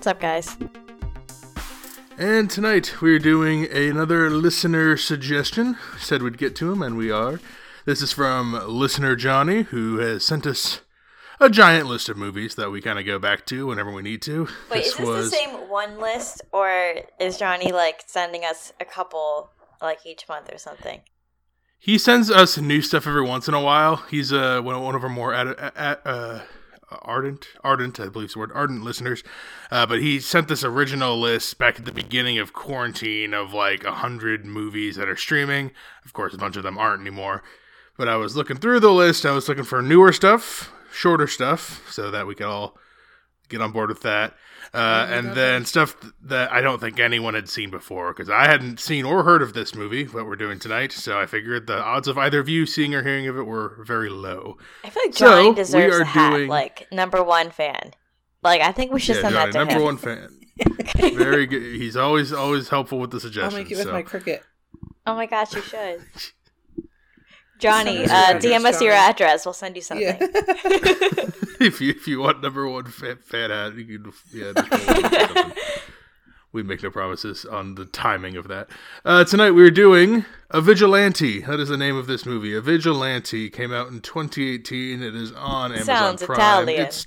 What's up, guys? And tonight we're doing another listener suggestion. Said we'd get to them, and we are. This is from listener Johnny, who has sent us a giant list of movies that we kind of go back to whenever we need to. Wait, is this was the same one list, or is Johnny like sending us a couple like each month or something? He sends us new stuff every once in a while. He's uh one one of our more ad, ad, uh, ardent, ardent, I believe the word, ardent listeners. Uh, but he sent this original list back at the beginning of quarantine of like a hundred movies that are streaming. Of course, a bunch of them aren't anymore. But I was looking through the list. I was looking for newer stuff, shorter stuff, so that we could all get on board with that. Uh, and then stuff that I don't think anyone had seen before because I hadn't seen or heard of this movie, what we're doing tonight. So I figured the odds of either of you seeing or hearing of it were very low. I feel like So, Johnny we deserves are a hat, doing- like number one fan. Like I think we should Yeah, send Johnny, that to number him. one fan. Very good. He's always always helpful with the suggestions. I'll make it with so. my cricket. Oh my gosh, you should. Johnny, uh, DM us your address. We'll send you something. Yeah. if you if you want number one fan, fan hat, you can yeah. just go with something. we make no promises on the timing of that. Uh, tonight we're doing a vigilante. That is the name of this movie. A vigilante came out in 2018. It is on Amazon Sounds Prime. Italian. It's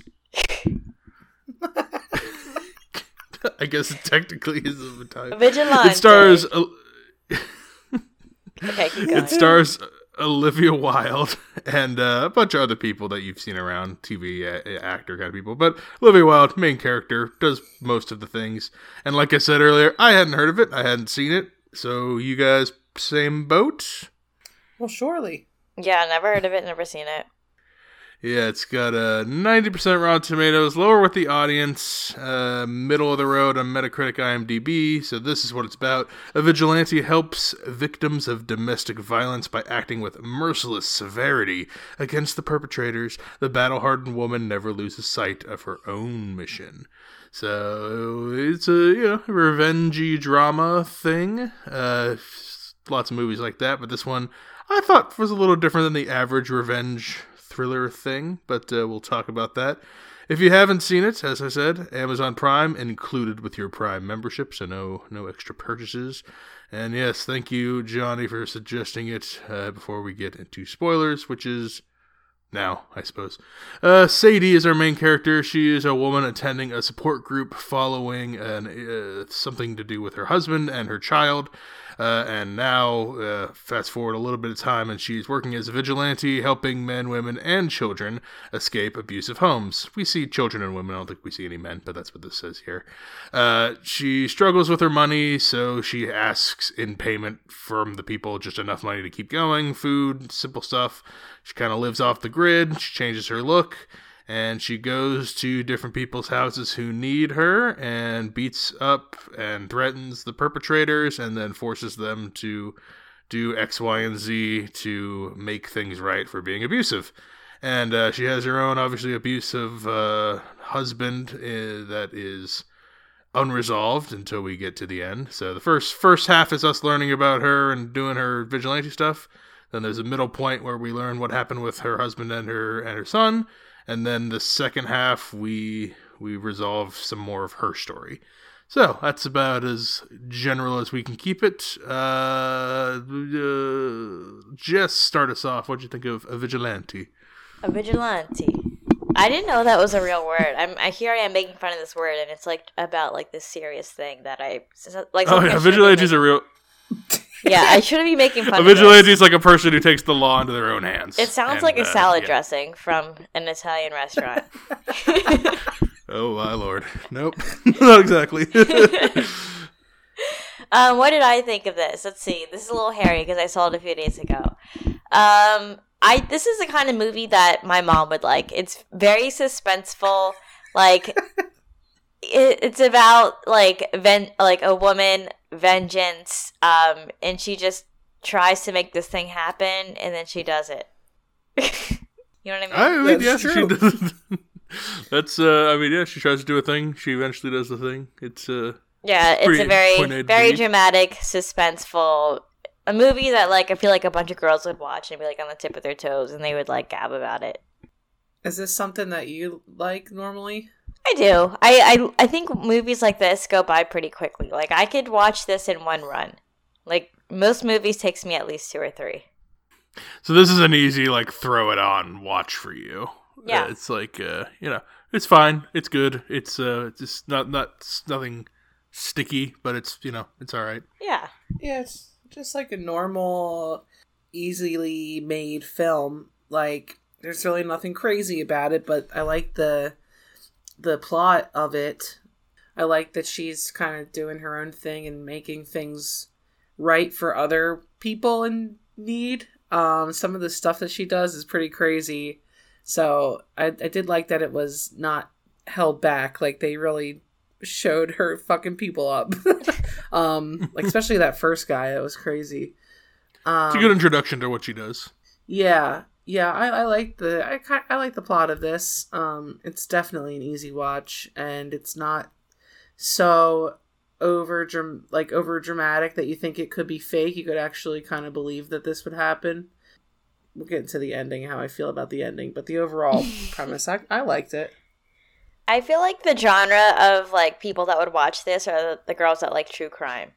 I guess it technically is a Italian. Vigilante. It stars. Okay, keep going. It stars Olivia Wilde and uh, a bunch of other people that you've seen around, TV a- actor kind of people. But Olivia Wilde, main character, does most of the things. And like I said earlier, I hadn't heard of it, I hadn't seen it. So you guys, same boat? well, surely. yeah, never heard of it. Never seen it. Yeah, it's got a 90% Rotten Tomatoes, lower with the audience, uh, middle of the road on Metacritic IMDb. So, this is what it's about. A vigilante helps victims of domestic violence by acting with merciless severity against the perpetrators. The battle hardened woman never loses sight of her own mission. So, it's a, you know, revengey drama thing. Uh, lots of movies like that, but this one I thought was a little different than the average revenge thriller thing, but uh, we'll talk about that. If you haven't seen it, as I said, Amazon Prime included with your Prime membership, so no no extra purchases. And yes, thank you, Johnny, for suggesting it uh, before we get into spoilers, which is now, I suppose. Uh, Sadie is our main character. She is a woman attending a support group following an, uh, something to do with her husband and her child. Uh, and now, uh, fast forward a little bit of time, and she's working as a vigilante, helping men, women, and children escape abusive homes. We see children and women. I don't think we see any men, but that's what this says here. Uh, she struggles with her money, so she asks in payment from the people just enough money to keep going, food, simple stuff. She kind of lives off the grid. She changes her look and she goes to different people's houses who need her and beats up and threatens the perpetrators and then forces them to do X, Y, and Z to make things right for being abusive. And uh, she has her own, obviously, abusive uh, husband uh, that is unresolved until we get to the end. So the first first half is us learning about her and doing her vigilante stuff. Then there's a middle point where we learn what happened with her husband and her and her son, and then the second half we we resolve some more of her story. So that's about as general as we can keep it. Uh, uh, just start us off. What'd you think of a vigilante? A vigilante. I didn't know that was a real word. I'm I here I am making fun of this word, and it's like about like this serious thing that I like. Oh yeah, be vigilante's a real. Yeah, I shouldn't be making fun. A of this. vigilante is like a person who takes the law into their own hands. It sounds And, like a uh, salad yeah. dressing from an Italian restaurant. Oh my lord! Nope, not exactly. um, what did I think of this? Let's see. This is a little hairy because I saw it a few days ago. Um, I this is the kind of movie that my mom would like. It's very suspenseful. Like it, it's about like ven- like a woman vengeance. Um, and she just tries to make this thing happen, and then she does it. you know what I mean? I mean, That's yeah, true. she does. That's uh, I mean, yeah, she tries to do a thing. She eventually does the thing. It's uh, Yeah, it's a very point A to very B. dramatic, suspenseful, a movie that like I feel like a bunch of girls would watch and be like on the tip of their toes and they would like gab about it. Is this something that you like normally? I do. I, I I think movies like this go by pretty quickly. Like I could watch this in one run. Like most movies takes me at least two or three. So this is an easy like throw it on watch for you. Yeah. Uh, it's like uh, you know, it's fine. It's good. It's uh, it's just not not it's nothing sticky, but it's you know, it's all right. Yeah. Yeah, it's just like a normal, easily made film. Like there's really nothing crazy about it, but I like the the plot of it. I like that she's kind of doing her own thing and making things right for other people in need. Um, some of the stuff that she does is pretty crazy. So I, I did like that it was not held back. Like they really showed her fucking people up. um, like especially that first guy. That was crazy. Um, It's a good introduction to what she does. yeah, yeah, I, I like the I I like the plot of this. Um, it's definitely an easy watch, and it's not so over dram- like over dramatic that you think it could be fake. You could actually kind of believe that this would happen. We'll get into the ending, how I feel about the ending, but the overall premise, I, I liked it. I feel like the genre of like people that would watch this are the, the girls that like true crime.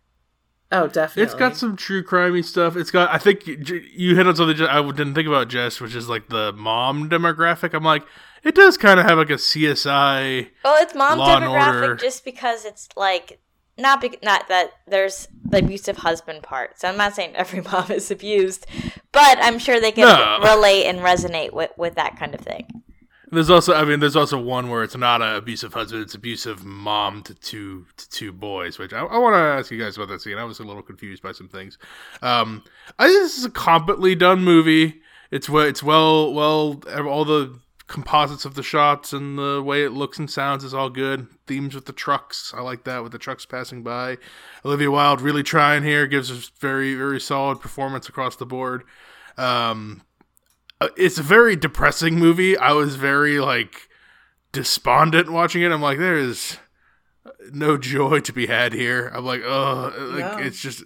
Oh, definitely. It's got some true crimey stuff. It's got. I think you you hit on something I didn't think about, Jess, which is like the mom demographic. I'm like, it does kind of have like a CSI. Well, it's mom Law demographic just because it's like not be- not that there's the abusive husband part. So I'm not saying every mom is abused, but I'm sure they can No. relate and resonate with with that kind of thing. There's also, I mean, there's also one where it's not an abusive husband; it's abusive mom to two to two boys. Which I, I want to ask you guys about that scene. I was a little confused by some things. Um, I think this is a competently done movie. It's well, it's well, well, all the composites of the shots and the way it looks and sounds is all good. Themes with the trucks, I like that with the trucks passing by. Olivia Wilde really trying here, gives a very, very solid performance across the board. Um, it's a very depressing movie. I was very like despondent watching it. I'm like, there is no joy to be had here. I'm like, oh, like it's just,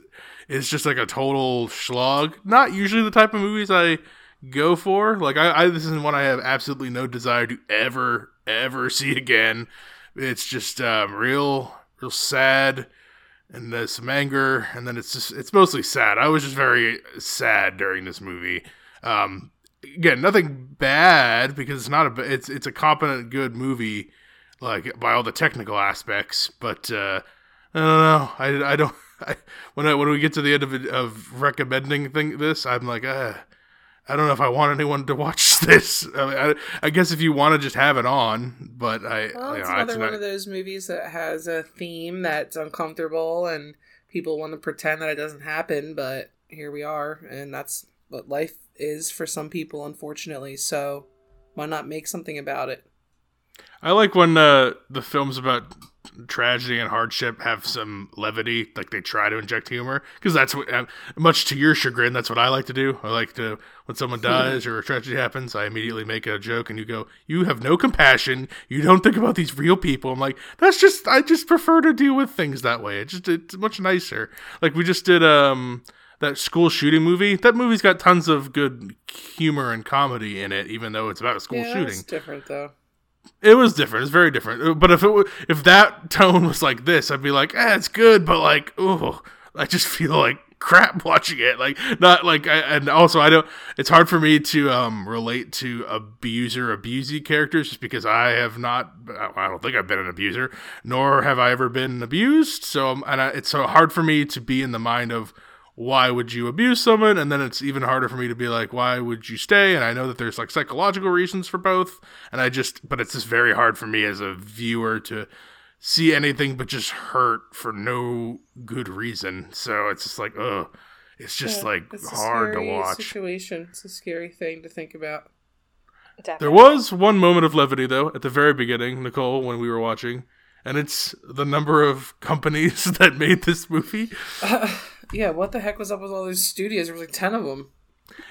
it's just like a total slog. Not usually the type of movies I go for. Like, I, I this is one I have absolutely no desire to ever, ever see again. It's just um, real, real sad. And there's some anger, and then it's just it's mostly sad. I was just very sad during this movie. Um, again, nothing bad because it's not a it's it's a competent, good movie, like by all the technical aspects. But uh, I don't know. I, I don't. I, when I, when we get to the end of of recommending thing this, I'm like, uh, I don't know if I want anyone to watch this. I, mean, I, I guess if you want to just have it on, but I, Well, you know, another it's one of those movies that has a theme that's uncomfortable and people want to pretend that it doesn't happen, but here we are, and that's what life is for some people, unfortunately. So why not make something about it? I like when uh, the films about tragedy and hardship have some levity, like they try to inject humor, because that's what, uh, much to your chagrin, that's what I like to do. I like to, when someone dies or a tragedy happens, I immediately make a joke, and you go, "You have no compassion. You don't think about these real people." I'm like, that's just, I just prefer to deal with things that way. It's just, it's much nicer. Like we just did, um. That school shooting movie. That movie's got tons of good humor and comedy in it, even though it's about a school yeah, shooting. it's different though. It was different. It's very different. Uh, But if it if that tone was like this, I'd be like, eh, it's good, but like, oh, I just feel like crap watching it. Like, not like, I, and also I don't. It's hard for me to um relate to abuser abusey characters just because I have not. I don't think I've been an abuser, nor have I ever been abused. So, um, and I, it's so hard for me to be in the mind of why would you abuse someone? And then it's even harder for me to be like why would you stay? And i know that there's like psychological reasons for both. And i just but it's just very hard for me as a viewer to see anything but just hurt for no good reason. So it's just like oh it's just Yeah, like it's a hard to watch. Situation. It's a scary thing to think about. there was one moment of levity though at the very beginning nicole when we were watching. And it's the number of companies that made this movie yeah, what the heck was up with all those studios? There was like ten of them.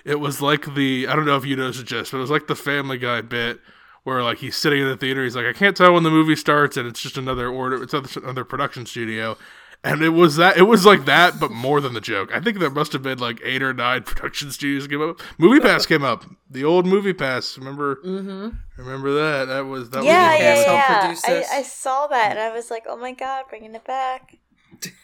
It was like the I don't know if you noticed it, Jess, but it was like the Family Guy bit where like he's sitting in the theater, he's like, I can't tell when the movie starts, and it's just another order, it's another production studio, and it was that it was like that, but more than the joke. I think there must have been like eight or nine production studios came up. Movie Pass came up. The old MoviePass. Remember? Mm-hmm. Remember that? That was that yeah, was yeah, Pass yeah. I. I saw that and I was like, oh my god, bringing it back.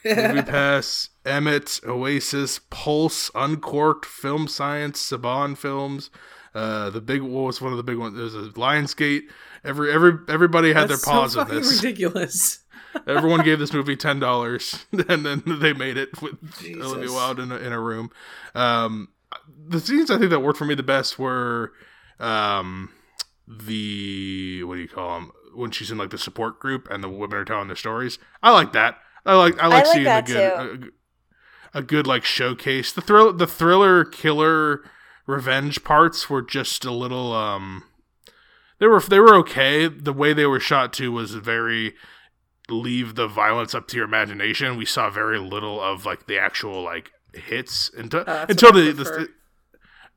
Movie Pass, Emmett, Oasis, Pulse, Uncorked, Film Science, Saban Films. Uh, the big what was one of the big ones? There's a Lionsgate. Every every everybody had That's their paws so in this. ridiculous. Everyone gave this movie ten dollars, and then they made it with Jesus. Olivia Wilde in a, in a room. Um, the scenes I think that worked for me the best were um, the what do you call them when she's in like the support group and the women are telling their stories. I like that. I like I like like seeing that the good a, a good like showcase. The thrill the thriller killer revenge parts were just a little um they were they were okay. The way they were shot too was very leave the violence up to your imagination. We saw very little of like the actual like hits until Uh, that's until what the, the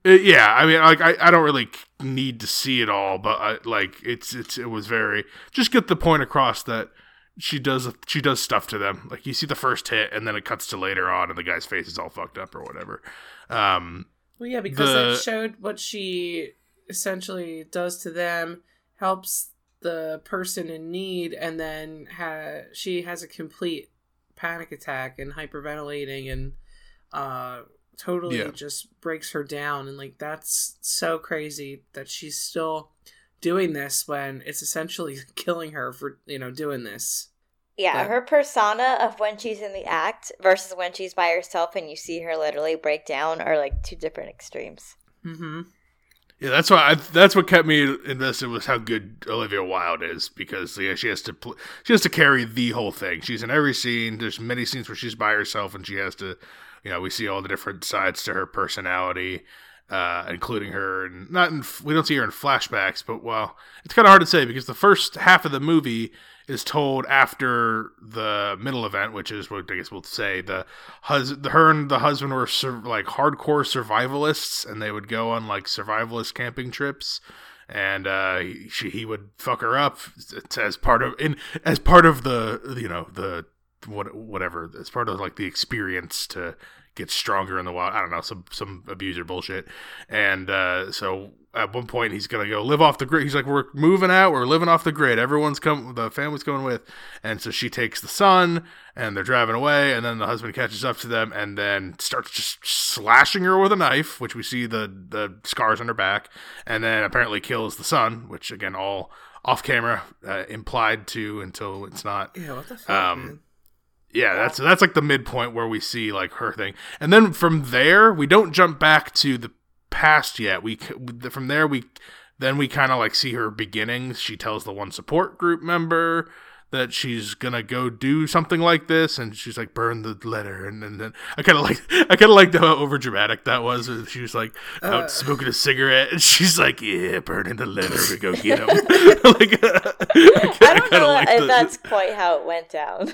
uh, yeah, I mean, like I, I don't really need to see it all, but I, like it's it's it was very just get the point across that she does she does stuff to them. Like you see the first hit, and then it cuts to later on, and the guy's face is all fucked up or whatever. Um, Well, yeah, because The- it showed what she essentially does to them, helps the person in need, and then ha- she has a complete panic attack and hyperventilating and uh, totally Yeah. just breaks her down. And like that's so crazy that she's still doing this when it's essentially killing her for you know doing this. Yeah, But- her persona of when she's in the act versus when she's by herself and you see her literally break down are like two different extremes. Mm-hmm. yeah, that's why I, that's what kept me invested was how good Olivia Wilde is because yeah, she has to pl- she has to carry the whole thing. She's in every scene. There's many scenes where she's by herself and she has to, you know, we see all the different sides to her personality. Uh, including her. And not in, we don't see her in flashbacks, but well, it's kind of hard to say because the first half of the movie is told after the middle event, which is what I guess we'll say the hus- her and the husband were sur- like hardcore survivalists, and they would go on like survivalist camping trips. And uh, he, she, he would fuck her up as part of in as part of the you know the what whatever as part of like the experience to get stronger in the wild. I don't know some some abuser bullshit. And uh, so at one point he's gonna go live off the grid. He's like, we're moving out. We're living off the grid. Everyone's come. The family's going with. And so she takes the son, and they're driving away. And then the husband catches up to them, and then starts just slashing her with a knife, which we see the the scars on her back, and then apparently kills the son, which again all off camera uh, implied to until it's not Yeah, what the fuck, Um? Yeah, that's that's like the midpoint where we see like her thing, and then from there we don't jump back to the past yet. We from there we then we kind of like see her beginnings. She tells the one support group member that she's gonna go do something like this, and she's like burn the letter, and then, then I kind of like I kind of liked how over dramatic that was. She was like out Uh. smoking a cigarette, and she's like, "Yeah, burning the letter to go get him." like, I, I don't know if the- that's quite how it went down.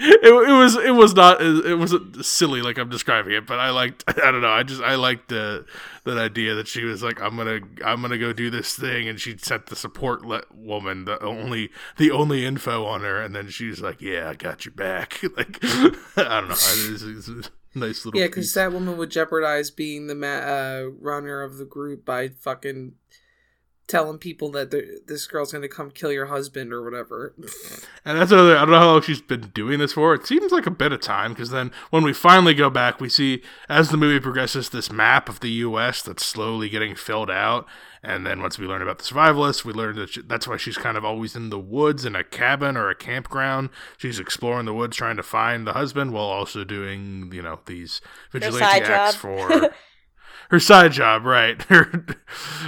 It, it was it was not it wasn't silly like I'm describing it, but I liked I don't know I just I liked the that idea that she was like I'm gonna I'm gonna go do this thing, and she sent the support woman the only the only info on her, and then she's like, yeah, I got your back. like I don't know, it's, it's a nice little Yeah, because that woman would jeopardize being the ma- uh, runner of the group by fucking telling people that this girl's going to come kill your husband or whatever. And that's another. I don't know how long she's been doing this for. It seems like a bit of time because then when we finally go back, we see as the movie progresses this map of the U.S. that's slowly getting filled out. And then once we learn about the survivalists, we learn that she, that's why she's kind of always in the woods in a cabin or a campground. She's exploring the woods trying to find the husband while also doing you know these vigilante side acts job. for. her side job, right? Her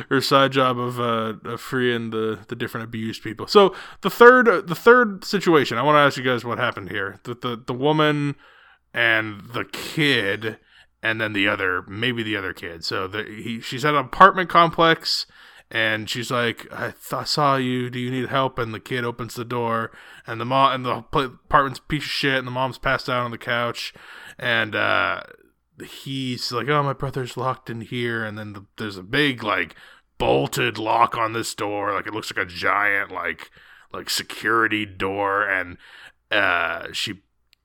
her side job of uh of freeing the the different abused people. So the third uh, the third situation, I want to ask you guys what happened here. The the the woman and the kid, and then the other maybe the other kid. So the he she's at an apartment complex. And she's like, I, th- saw you. Do you need help? And the kid opens the door, and the mom and the apartment's piece of shit, and the mom's passed out on the couch, and uh, he's like, "Oh, my brother's locked in here," and then the, there's a big like bolted lock on this door, like it looks like a giant like like security door, and uh, she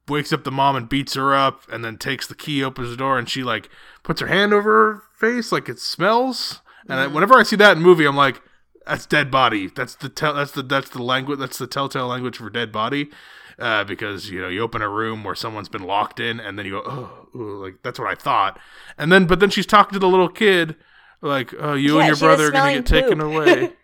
wakes up the mom and beats her up, and then takes the key, opens the door, and she like puts her hand over her face like it smells. And I, whenever I see that in a movie, I'm like, that's dead body. That's the tell. That's the that's the language. That's the telltale language for dead body. Uh, because you know you open a room where someone's been locked in, and then you go, oh, ooh, like that's what I thought. And then, but then she's talking to the little kid, like, oh, you Yeah, and your brother are gonna get taken away.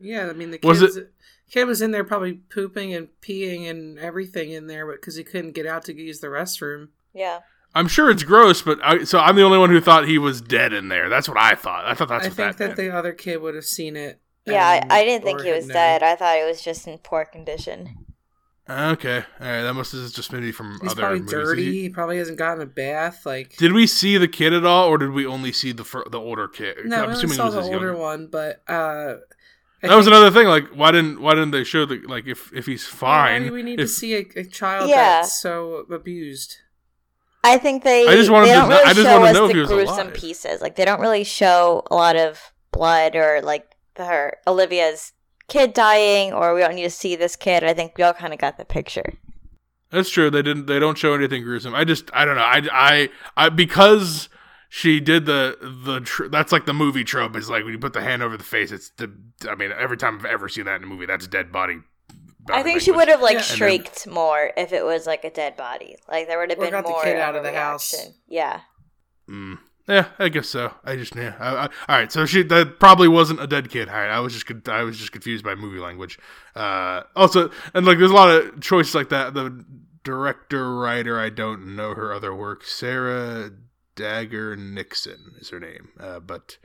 Yeah, I mean the kid Was was, it- kid was in there probably pooping and peeing and everything in there, but because he couldn't get out to use the restroom. Yeah. I'm sure it's gross, but I, so I'm the only one who thought he was dead in there. That's what I thought. I thought that's I what think that, that meant. the other kid would have seen it. Yeah, and- I, I didn't think he was had known. dead. I thought he was just in poor condition. Okay, all right. That must have just maybe from He's other probably movies. dirty. Did, He probably hasn't gotten a bath. Like did we see the kid at all, or did we only see the fir- the older kid? no, I'm we only assuming it saw was the older younger- one, but uh, I That was another thing. Like, why didn't why didn't they show the like if if he's Why fine? do we need if, to see a, a child Yeah. that's so abused? I think they. I just wanted they to know- really I just show wanna us know if the he was gruesome alive. pieces. Like they don't really show a lot of blood or like her Olivia's kid dying, or we don't need to see this kid. I think we all kind of got the picture. That's true. They didn't. They don't show anything gruesome. I just. I don't know. I. I. I because she did the the. Tr- that's like the movie trope. Is like when you put the hand over the face. It's the. I mean, every time I've ever seen that in a movie, that's dead body. I think she would have like Yeah. And then- shrieked more if it was like a dead body. Like there would have Or been got the more kid uh, out of the house. Yeah. Yeah, I guess so. I just yeah. I, I, all right, so she that probably wasn't a dead kid. All right, I was just I was just confused by movie language. Uh, also, and like there's a lot of choices like that. The director writer, I don't know her other work. Sarah Daggar-Nixon is her name, uh, but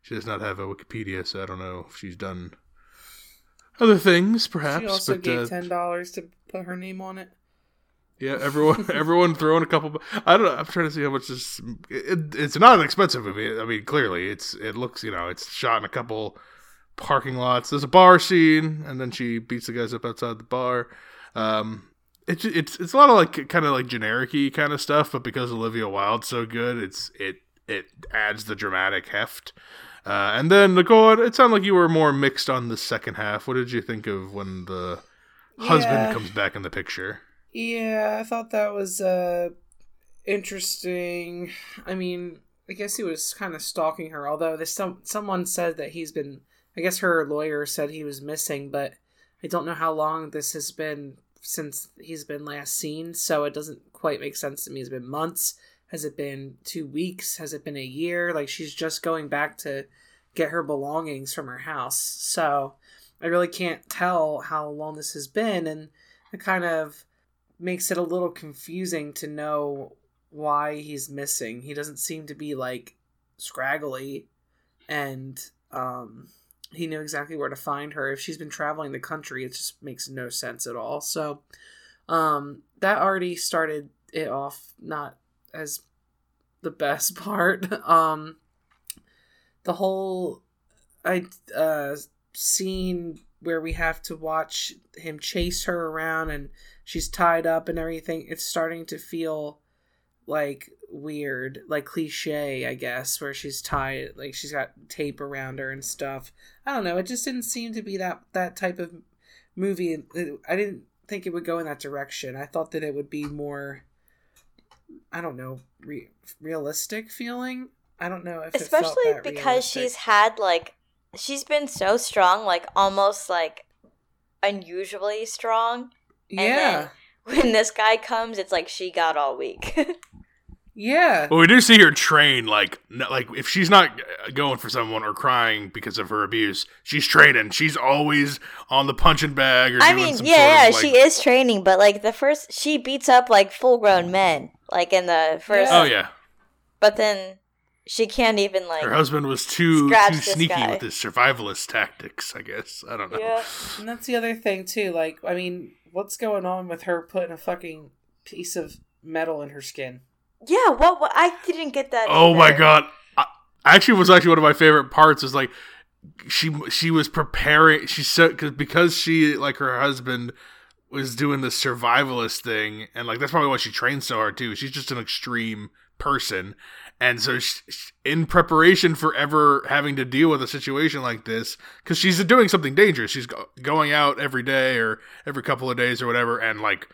she does not have a Wikipedia, so I don't know if she's done other things. Perhaps, she also but gave uh, ten dollars to put her name on it. Yeah, everyone, everyone throwing a couple. I don't know. I'm trying to see how much this. It, it's not an expensive movie. I mean, clearly, it's it looks. You know, it's shot in a couple parking lots. There's a bar scene, and then she beats the guys up outside the bar. Um, it's it's it's a lot of like kind of like generic-y kind of stuff, but because Olivia Wilde's so good, it's it it adds the dramatic heft. Uh, and then Nicole, it sounded like you were more mixed on the second half. What did you think of when the husband comes back in the picture? Yeah, I thought that was uh interesting. I mean, I guess he was kind of stalking her. Although there's some someone said that he's been. I guess her lawyer said he was missing, but I don't know how long this has been since he's been last seen. So it doesn't quite make sense to me. It's been months? Has it been two weeks? Has it been a year? Like she's just going back to get her belongings from her house. So I really can't tell how long this has been, and it kind of makes it a little confusing to know why he's missing. He doesn't seem to be like scraggly and um he knew exactly where to find her. If she's been traveling the country, it just makes no sense at all. So um that already started it off not as the best part. Um the whole I uh scene where we have to watch him chase her around and she's tied up and everything it's starting to feel like weird like cliche i guess where she's tied like she's got tape around her and stuff i don't know it just didn't seem to be that that type of movie i didn't think it would go in that direction i thought that it would be more i don't know re- realistic feeling i don't know if it felt Especially because realistic. she's had like she's been so strong, like almost like unusually strong. Yeah then- When this guy comes, it's like she got all weak. yeah Well, we do see her train like like if she's not uh, going for someone or crying because of her abuse, she's training. She's always on the punching bag or I doing mean, some yeah, sort yeah, of, like, she is training, but like the first, she beats up like full grown men, like in the first. Oh yeah, But then she can't even like. her husband was too too sneaky guy. with his survivalist tactics. I guess I don't know. Yeah. And that's the other thing too. Like, I mean, what's going on with her putting a fucking piece of metal in her skin? Yeah. What, what? I didn't get that. Oh my god! I, actually, was actually one of my favorite parts. Is like she she was preparing. She said cause, because she like her husband was doing the survivalist thing, and like that's probably why she trains so hard too. She's just an extreme person, and so she, in preparation for ever having to deal with a situation like this, because she's doing something dangerous. She's go, going out every day or every couple of days or whatever, and like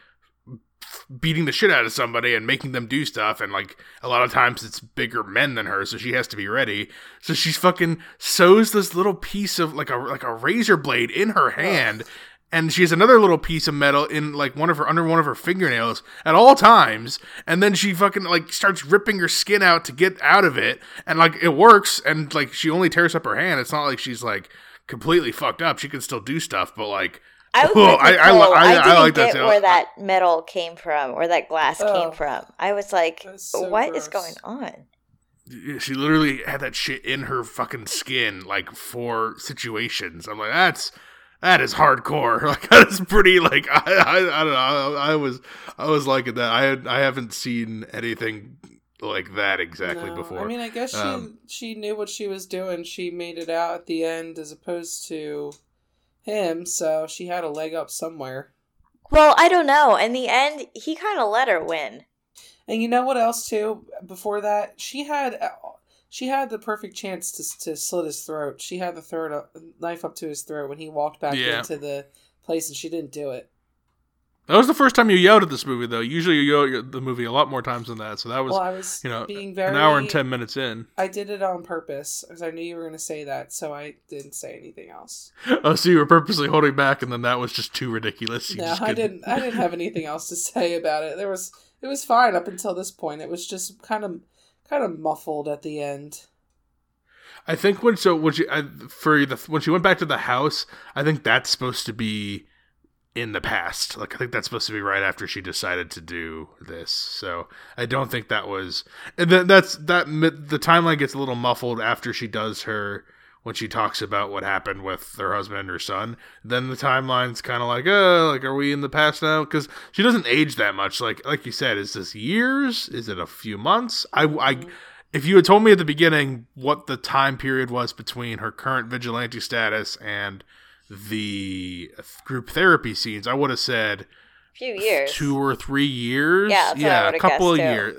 beating the shit out of somebody and making them do stuff. And like a lot of times it's bigger men than her so she has to be ready. So she's fucking sews this little piece of like a like a razor blade in her hand and she has another little piece of metal in like one of her under one of her fingernails at all times and then she fucking like starts ripping her skin out to get out of it and like it works and like she only tears up her hand it's not like she's like completely fucked up she can still do stuff but like I was Whoa, with I- I, I, I, I, didn't like that get too. where that metal came from, where that glass Oh. came from. I was like, so "What is gross. going on?" she literally had that shit in her fucking skin like for situations i'm like that's that is hardcore like that is pretty like i i, I don't know I, I was i was liking that i had i haven't seen anything like that exactly No, before I mean, I guess she Um, she knew what she was doing. She made it out at the end as opposed to him, so she had a leg up somewhere. Well, I don't know. In the end, he kind of let her win. And you know what else too? Before that, she had she had the perfect chance to to slit his throat. She had the throat up, uh, knife up to his throat when he walked back Yeah. into the place, and she didn't do it. that was the first time you yelled at this movie though usually you yell at the movie a lot more times than that so that was well, I was you know being very an hour and 10 minutes in I did it on purpose because I knew you were going to say that, so I didn't say anything else. oh so you were purposely holding back and then that was just too ridiculous You no, I didn't. I didn't have anything else to say about it. There was it was fine up until this point. It was just kind of kind of muffled at the end. I think when so when she I, for the when she went back to the house, I think that's supposed to be in the past. Like I think that's supposed to be right after she decided to do this. So I don't think that was. And then that's that the timeline gets a little muffled after she does her when she talks about what happened with her husband and her son. Then the timeline's kind of like, oh, like are we in the past now? Because she doesn't age that much. Like like you said, is this years? Is it a few months? I I if you had told me at the beginning what the time period was between her current vigilante status and the group therapy scenes, I would have said A few years. two or three years. Yeah, yeah, a couple of years.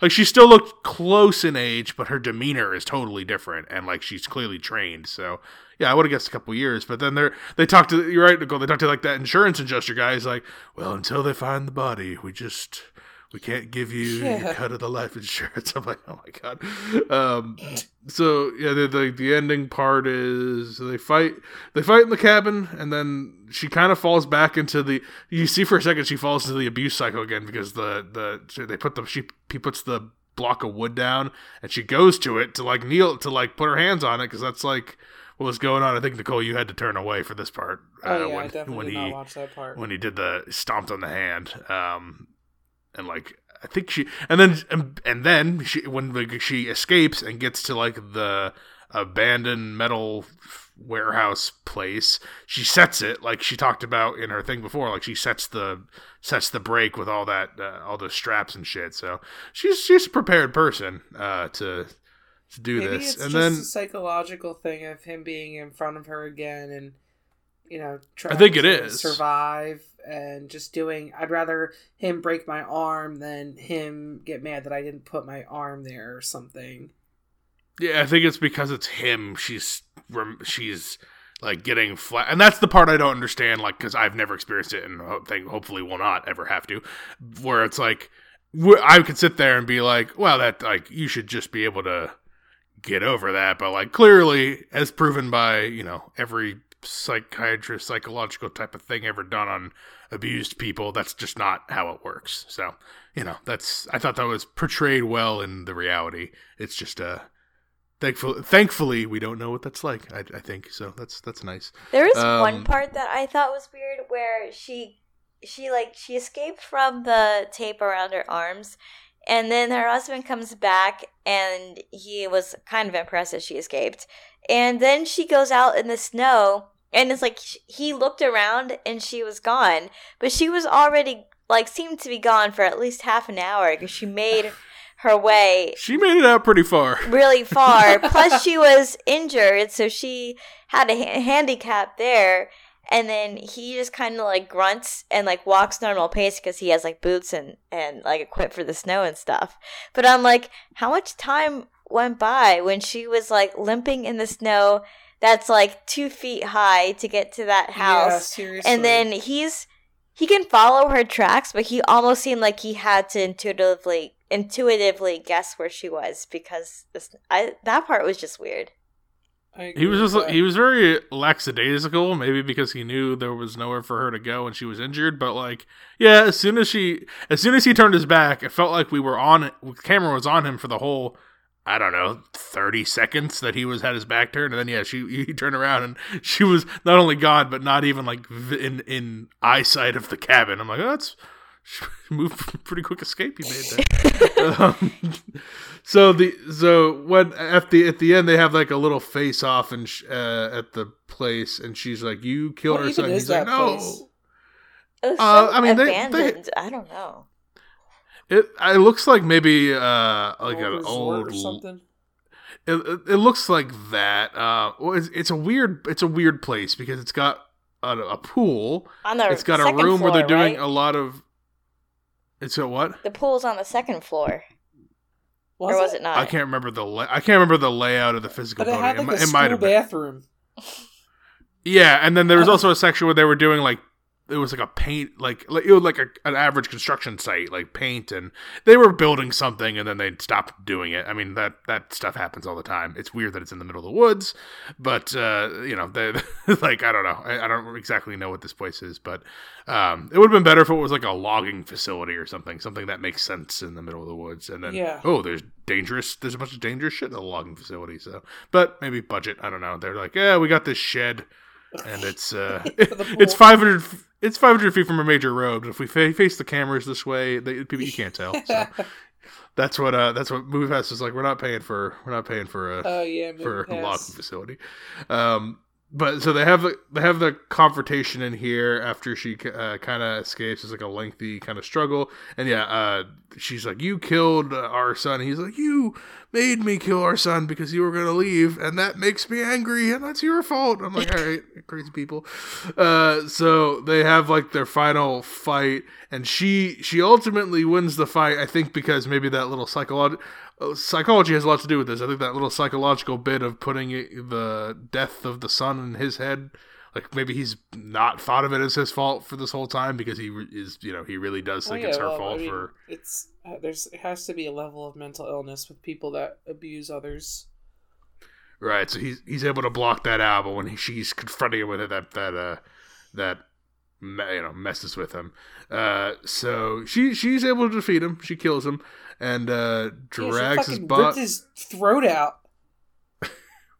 Like she still looked close in age, but her demeanor is totally different, and like she's clearly trained. So yeah, I would have guessed a couple years. But then they are they talked to you're right, Nicole. They talked to like that insurance adjuster guy. He's like, well, until they find the body, we just we can't give you Yeah. your cut of the life insurance. I'm like, oh my god. Um, so yeah, the, the the ending part is they fight they fight in the cabin, and then she kind of falls back into the. You see for a second she falls into the abuse cycle again because the the they put the she he puts the block of wood down and she goes to it to like kneel to like put her hands on it because that's like what was going on. I think Nicole, you had to turn away for this part. Oh uh, yeah, when, I definitely when did he not watch that part. when he did the stomped on the hand um and like i think she and then and, and then she when like, she escapes and gets to like the abandoned metal warehouse place she sets it like she talked about in her thing before like she sets the sets the brake with all that uh, all the straps and shit. So she's she's a prepared person uh to to do Maybe this. it's and just then a psychological thing of him being in front of her again and you know trying think it to is. survive and just doing. I'd rather him break my arm than him get mad that I didn't put my arm there or something. Yeah, I think it's because it's him. She's she's like getting flat, and that's the part I don't understand. Like, because I've never experienced it, and think hopefully will not ever have to. Where it's like, I could sit there and be like, well, that like you should just be able to get over that, but like clearly, as proven by you know every psychiatrist, psychological type of thing ever done on abused people, that's just not how it works. So you know, that's I thought that was portrayed well in the reality. It's just uh Thankfully, thankfully, we don't know what that's like. I, I think so. That's that's nice. There was Um, one part that I thought was weird where she she like she escaped from the tape around her arms and then her husband comes back and he was kind of impressed that she escaped. And then she goes out in the snow and it's like he looked around and she was gone, but she was already like seemed to be gone for at least half an hour because she made her way She made it out pretty far. really far. Plus, she was injured, so she had a ha- handicap there. And then he just kind of like grunts and like walks normal pace because he has like boots and and like equipped for the snow and stuff. But I'm like, how much time went by when she was like limping in the snow that's like two feet high to get to that Yeah, house? seriously. and then he's he can follow her tracks, but he almost seemed like he had to intuitively intuitively guess where she was because this, I, that part was just weird. He was just that. he was very lackadaisical, maybe because he knew there was nowhere for her to go and she was injured. But like, yeah, as soon as she, as soon as he turned his back, it felt like we were on it. The camera was on him for the whole, I don't know, thirty seconds that he was had his back turned, and then yeah, she he turned around and she was not only gone, but not even like in in eyesight of the cabin. I'm like, oh, that's move pretty quick escape you made there. um, so the so when at the at the end they have like a little face off and sh- uh, at the place and she's like you killed What her son he's like no place? It was Uh, I mean, they- they- abandoned. I don't know. It it looks like maybe uh like Old an old or something. it, it, it looks like that uh it's, it's a weird it's a weird place because it's got a, a pool On the it's got a second room where they're doing right? a lot of it's a what The pool's on the second floor, Was or was it, not? I can't remember the la- I can't remember the layout of the physical But it building. had like it, a it might school have been. bathroom. Yeah, and then there was Oh. also a section where they were doing like it was like a paint like like it was like a, an average construction site like paint and they were building something and then they stopped doing it. I mean that that stuff happens all the time. It's weird that it's in the middle of the woods, but uh, you know they like I don't know I, I don't exactly know what this place is, but um, it would have been better if it was like a logging facility or something, something that makes sense in the middle of the woods. And then Yeah. oh, there's dangerous. There's a bunch of dangerous shit in the logging facility. So, but maybe budget. I don't know. They're like, yeah, we got this shed and it's uh it's 500 f- it's 500 feet from a major road. But if we fa- face the cameras this way they, people you can't tell so. That's what uh that's what MoviePass is like. We're not paying for we're not paying for a Oh yeah, for a logging facility. Um but so they have the they have the confrontation in here after she uh, kind of escapes. It's like a lengthy kind of struggle, and yeah, uh, she's like, "You killed uh, our son." He's like, "You made me kill our son because you were gonna leave, and that makes me angry, and that's your fault." I'm like, "All right, crazy people." Uh, so they have like their final fight, and she she ultimately wins the fight. I think because maybe that little psychological psychology has a lot to do with this. I think that little psychological bit of putting the death of the son in his head, like maybe he's not thought of it as his fault for this whole time because he is, you know, he really does think it's Oh, yeah, her well, fault I mean, for. it's uh, there's it has to be a level of mental illness with people that abuse others. Right, so he's he's able to block that out, but when he, she's confronting him with it, that that uh that you know messes with him. Uh, so she she's able to defeat him. She kills him and uh, Yeah, drags his butt. ripped his throat out.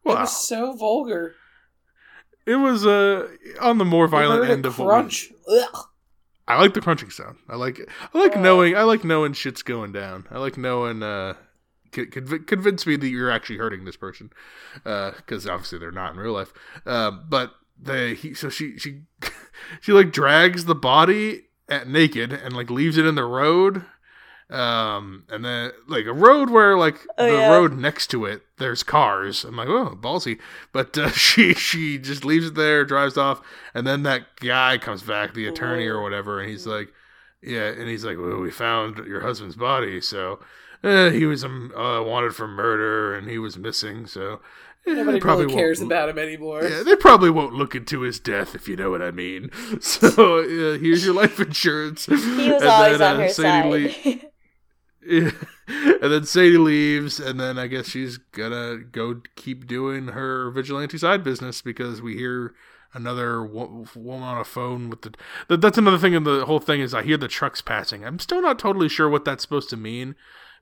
Wow. It was so vulgar. It was uh on the more violent end of crunch. I like the crunching sound. I like it. I like Uh. knowing. I like knowing shit's going down. I like knowing. Uh, conv- convince me that you're actually hurting this person, Uh because obviously they're not in real life. Um, but they. He, so she she she like drags the body at naked and like leaves it in the road. Um, and then like a road where like Oh, the yeah. road next to it, there's cars. I'm like, oh, ballsy. But uh, she she just leaves it there, drives off, and then that guy comes back, the attorney or whatever, and he's like, yeah, and he's like, well, we found your husband's body, so uh, he was um, uh, wanted for murder, and he was missing, so eh, Nobody probably really cares about him anymore. Yeah, they probably won't look into his death if you know what I mean. So uh, here's your life insurance. He was always on her side. Yeah. and then Sadie leaves, and then I guess she's gonna go keep doing her vigilante side business because we hear another wo- woman on a phone with the. That, that's another thing in the whole thing is I hear the trucks passing. I'm still not totally sure what that's supposed to mean.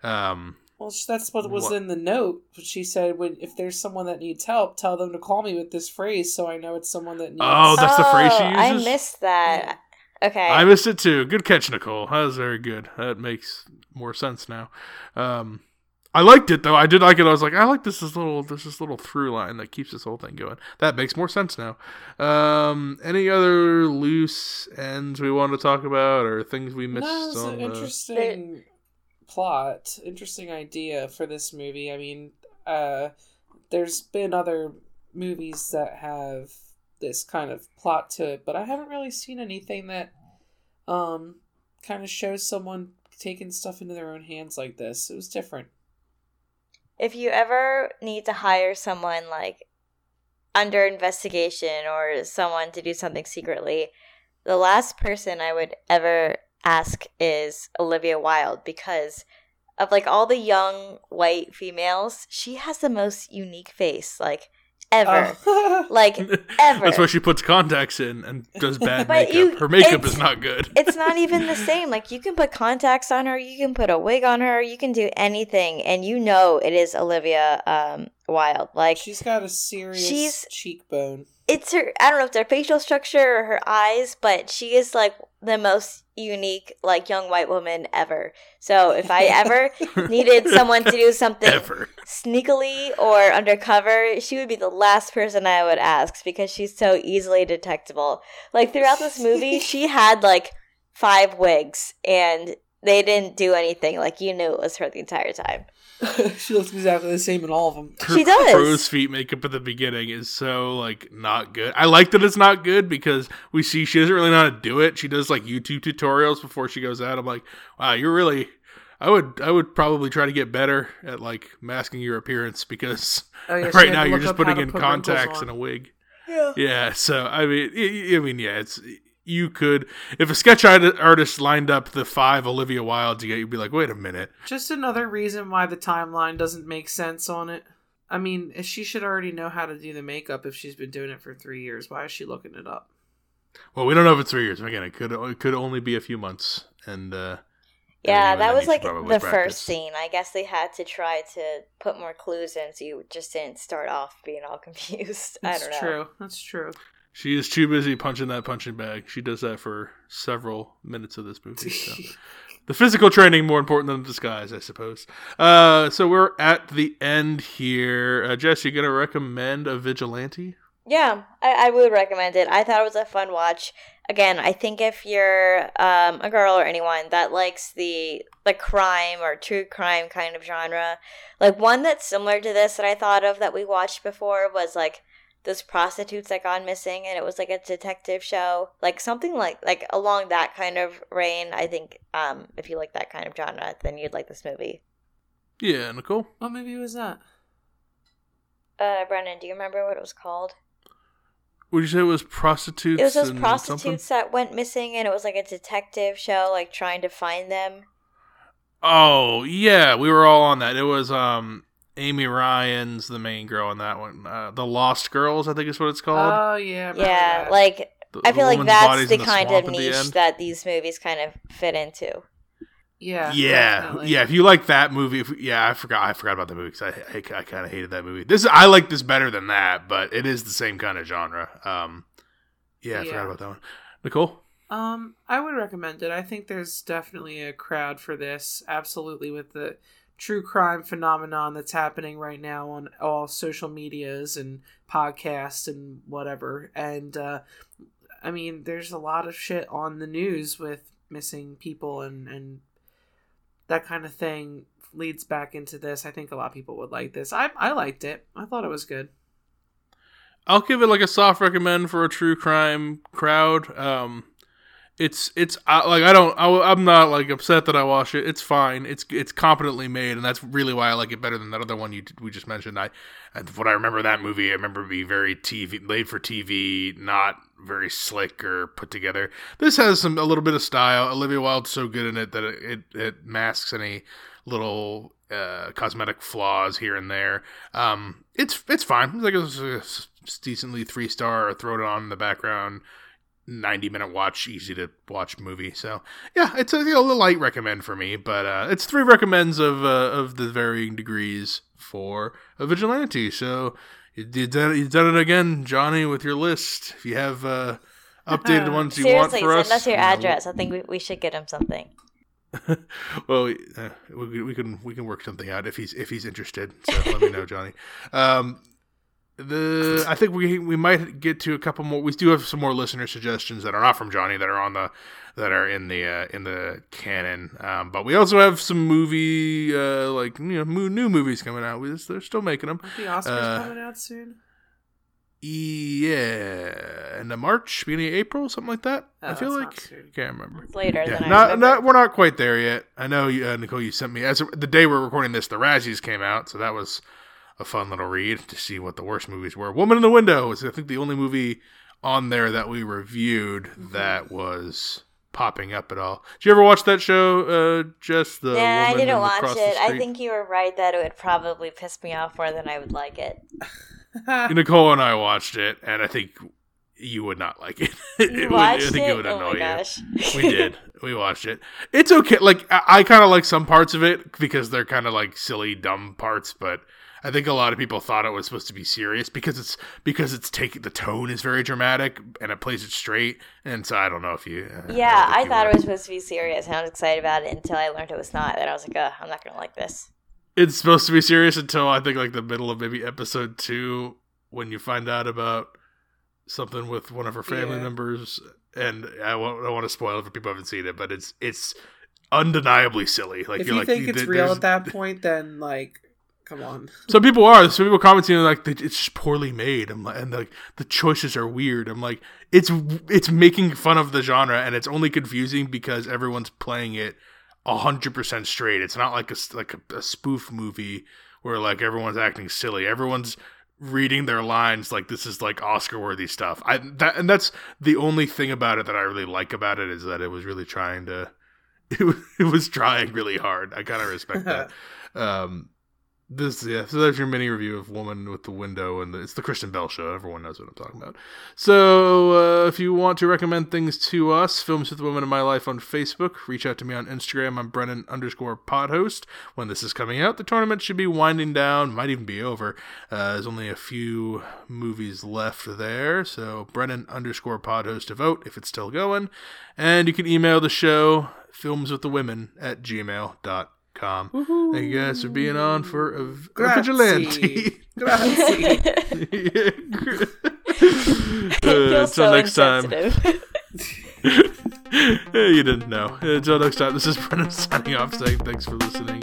Um, Well, that's what was What? in the note. She said, "When if there's someone that needs help, tell them to call me with this phrase, so I know it's someone that needs." Oh, that's the phrase she Oh, I missed that. Okay. I missed it too. Good catch, Nicole. That was very good. That makes more sense now. Um, I liked it though. I did like it. I was like, I like this this little this this little through line that keeps this whole thing going. That makes more sense now. Um, any other loose ends we want to talk about or things we missed no, it's on an the? interesting plot, interesting idea for this movie. I mean, uh, there's been other movies that have this kind of plot to it, but I haven't really seen anything that um kind of shows someone taking stuff into their own hands like this. It was different. if you ever need to hire someone like under investigation or someone to do something secretly, the last person I would ever ask is Olivia Wilde because of like all the young white females, she has the most unique face, like ever. Oh. Like ever. That's why she puts contacts in and does bad But makeup. you- Her makeup is not good. it's not even the same. Like you can put contacts on her, you can put a wig on her, you can do anything, and you know it is Olivia um, Wilde. Like She's got a serious She's- cheekbone. it's her. I don't know if it's their facial structure or her eyes, but she is like the most unique, like young white woman ever. So if I ever needed someone to do something Ever. sneakily or undercover, she would be the last person I would ask because she's so easily detectable. Like throughout this movie, she had like five wigs and they didn't do anything. Like you knew it was her the entire time. she looks exactly the same in all of them. Her She does. crow's feet makeup at the beginning is so like not good. I like that it's not good because we see she doesn't really know how to do it. She does like YouTube tutorials before she goes out. I'm like, wow, you're really. I would I would probably try to get better at like masking your appearance because Oh, yeah, right now you're just putting in put contacts and a wig. Yeah. Yeah, so I mean, I, I mean, yeah, it's you could if a sketch artist lined up the five Olivia Wildes you get, you'd be like, wait a minute, Just another reason why the timeline doesn't make sense on it. I mean, she should already know how to do the makeup if she's been doing it for three years. Why is she looking it up? well, we don't know if it's three years. Again, it could it could only be a few months, and uh, Yeah, that was like the practice. first scene. I guess they had to try to put more clues in so you just didn't start off being all confused. I That's don't know. true. That's true. She is too busy punching that punching bag. She does that for several minutes of this movie. So. the physical training more important than the disguise, I suppose. Uh, so we're at the end here. Uh, Jess, you gonna recommend a vigilante? Yeah, I, I would recommend it. I thought it was a fun watch. Again, I think if you're um, a girl or anyone that likes the the crime or true crime kind of genre, like one that's similar to this that I thought of that we watched before was like those prostitutes that gone missing, and it was like a detective show, like something like like along that kind of reign. I think um, if you like that kind of genre, then you'd like this movie. Yeah, Nicole. What movie was that? Uh, Brennan, do you remember what it was called? Would you say it was prostitutes? It was those and prostitutes something? that went missing, and it was like a detective show, like trying to find them. Oh yeah, we were all on that. It was um Amy Ryan's the main girl in that one. Uh, the Lost Girls, I think is what it's called. Oh yeah, Yeah, that. like The- I feel like that's body's the kind of at the niche that these movies kind of fit into. yeah, yeah, definitely. yeah. If you like that movie, if, yeah, I forgot. I forgot about the movie because I, I, I kind of hated that movie. This I like this better than that, but it is the same kind of genre. Um, yeah, I Yeah. forgot about that one. Nicole, Um, I would recommend it. I think there's definitely a crowd for this. Absolutely, with the true crime phenomenon that's happening right now on all social medias and podcasts and whatever. And uh, I mean, there's a lot of shit on the news with missing people and and that kind of thing leads back into this. I think a lot of people would like this. I I liked it. I thought it was good. I'll give it like a soft recommend for a true crime crowd. Um, it's it's like I don't I, am not like upset that I watch it. It's fine. It's it's competently made, and that's really why I like it better than that other one you we just mentioned. I and what I remember that movie, I remember being very TV made for TV, not very slick or put together. This has some a little bit of style. Olivia Wilde's so good in it that it it, it masks any little uh, cosmetic flaws here and there. Um, it's it's fine. It's like a s- decently three star throw it on in the background. 90 minute watch, easy to watch movie. So, yeah, it's a, you know, a light recommend for me, but uh, it's three recommends of uh, of the varying degrees for a vigilante. So, you, you, done, you done it again, Johnny, with your list. If you have uh, updated ones you want for send us, us your know, address. I think we, we should get him something. well, we, uh, we, we can we can work something out if he's if he's interested. So let me know, Johnny. Um, the I think we we might get to a couple more. We do have some more listener suggestions that are not from Johnny that are on the that are in the uh, in the canon. Um, but we also have some movie uh, like you know new movies coming out. We just, they're still making them. Aren't the Oscars Uh, coming out soon? Yeah, end of March, beginning of April, something like that. Oh, I feel that's like not soon. can't remember. It's later Yeah, than I not, remember. not, we're not quite there yet. I know, you, uh, Nicole, you sent me as the day we're recording this. The Razzies came out, so that was a fun little read to see what the worst movies were. Woman in the Window is, I think, the only movie on there that we reviewed that was popping up at all. Did you ever watch that show? Uh, just the yeah, I didn't watch it. I think you were right that it would probably piss me off more than I would like it. Nicole and I watched it, and I think you would not like it. You It would- watched I think it? it would oh annoy my you. gosh. we did. We watched it. It's okay. Like I, I kind of like some parts of it because they're kind of like silly, dumb parts. But I think a lot of people thought it was supposed to be serious because it's because it's taking the tone is very dramatic and it plays it straight. And so I don't know if you. uh, Yeah, don't I you thought would. it was supposed to be serious, and I was excited about it until I learned it was not. Then I was like, Ugh, I'm not gonna like this. It's supposed to be serious until I think like the middle of maybe episode two when you find out about something with one of her family Yeah. members. And I won't, I want to spoil it for people who haven't seen it, but it's it's undeniably silly. Like if you're you like, think it's there- real at that point, then like, come on. Some people are. Some people commenting like it's just poorly made. I'm like, and like the choices are weird. I'm like, it's it's making fun of the genre, and it's only confusing because everyone's playing it hundred percent straight. It's not like a like a, a spoof movie where like everyone's acting silly. Everyone's reading their lines like this is like Oscar worthy stuff. I that and that's the only thing about it that I really like about it is that it was really trying to. It was, it was trying really hard. I kind of respect that. Um, this yeah, so there's your mini review of Woman with the Window, and the, it's the Kristen Bell show. Everyone knows what I'm talking about. So uh, if you want to recommend things to us, Films with Women in My Life on Facebook, reach out to me on Instagram. I'm Brennan underscore podhost. When this is coming out, the tournament should be winding down, might even be over. Uh, there's only a few movies left there, so Brennan underscore podhost to vote if it's still going. And you can email the show, films with the women at gmail.com. Thank you guys for being on for a, vigilante. Grazie. Uh, until so next time. you didn't know. Until next time, this is Brennan signing off saying thanks for listening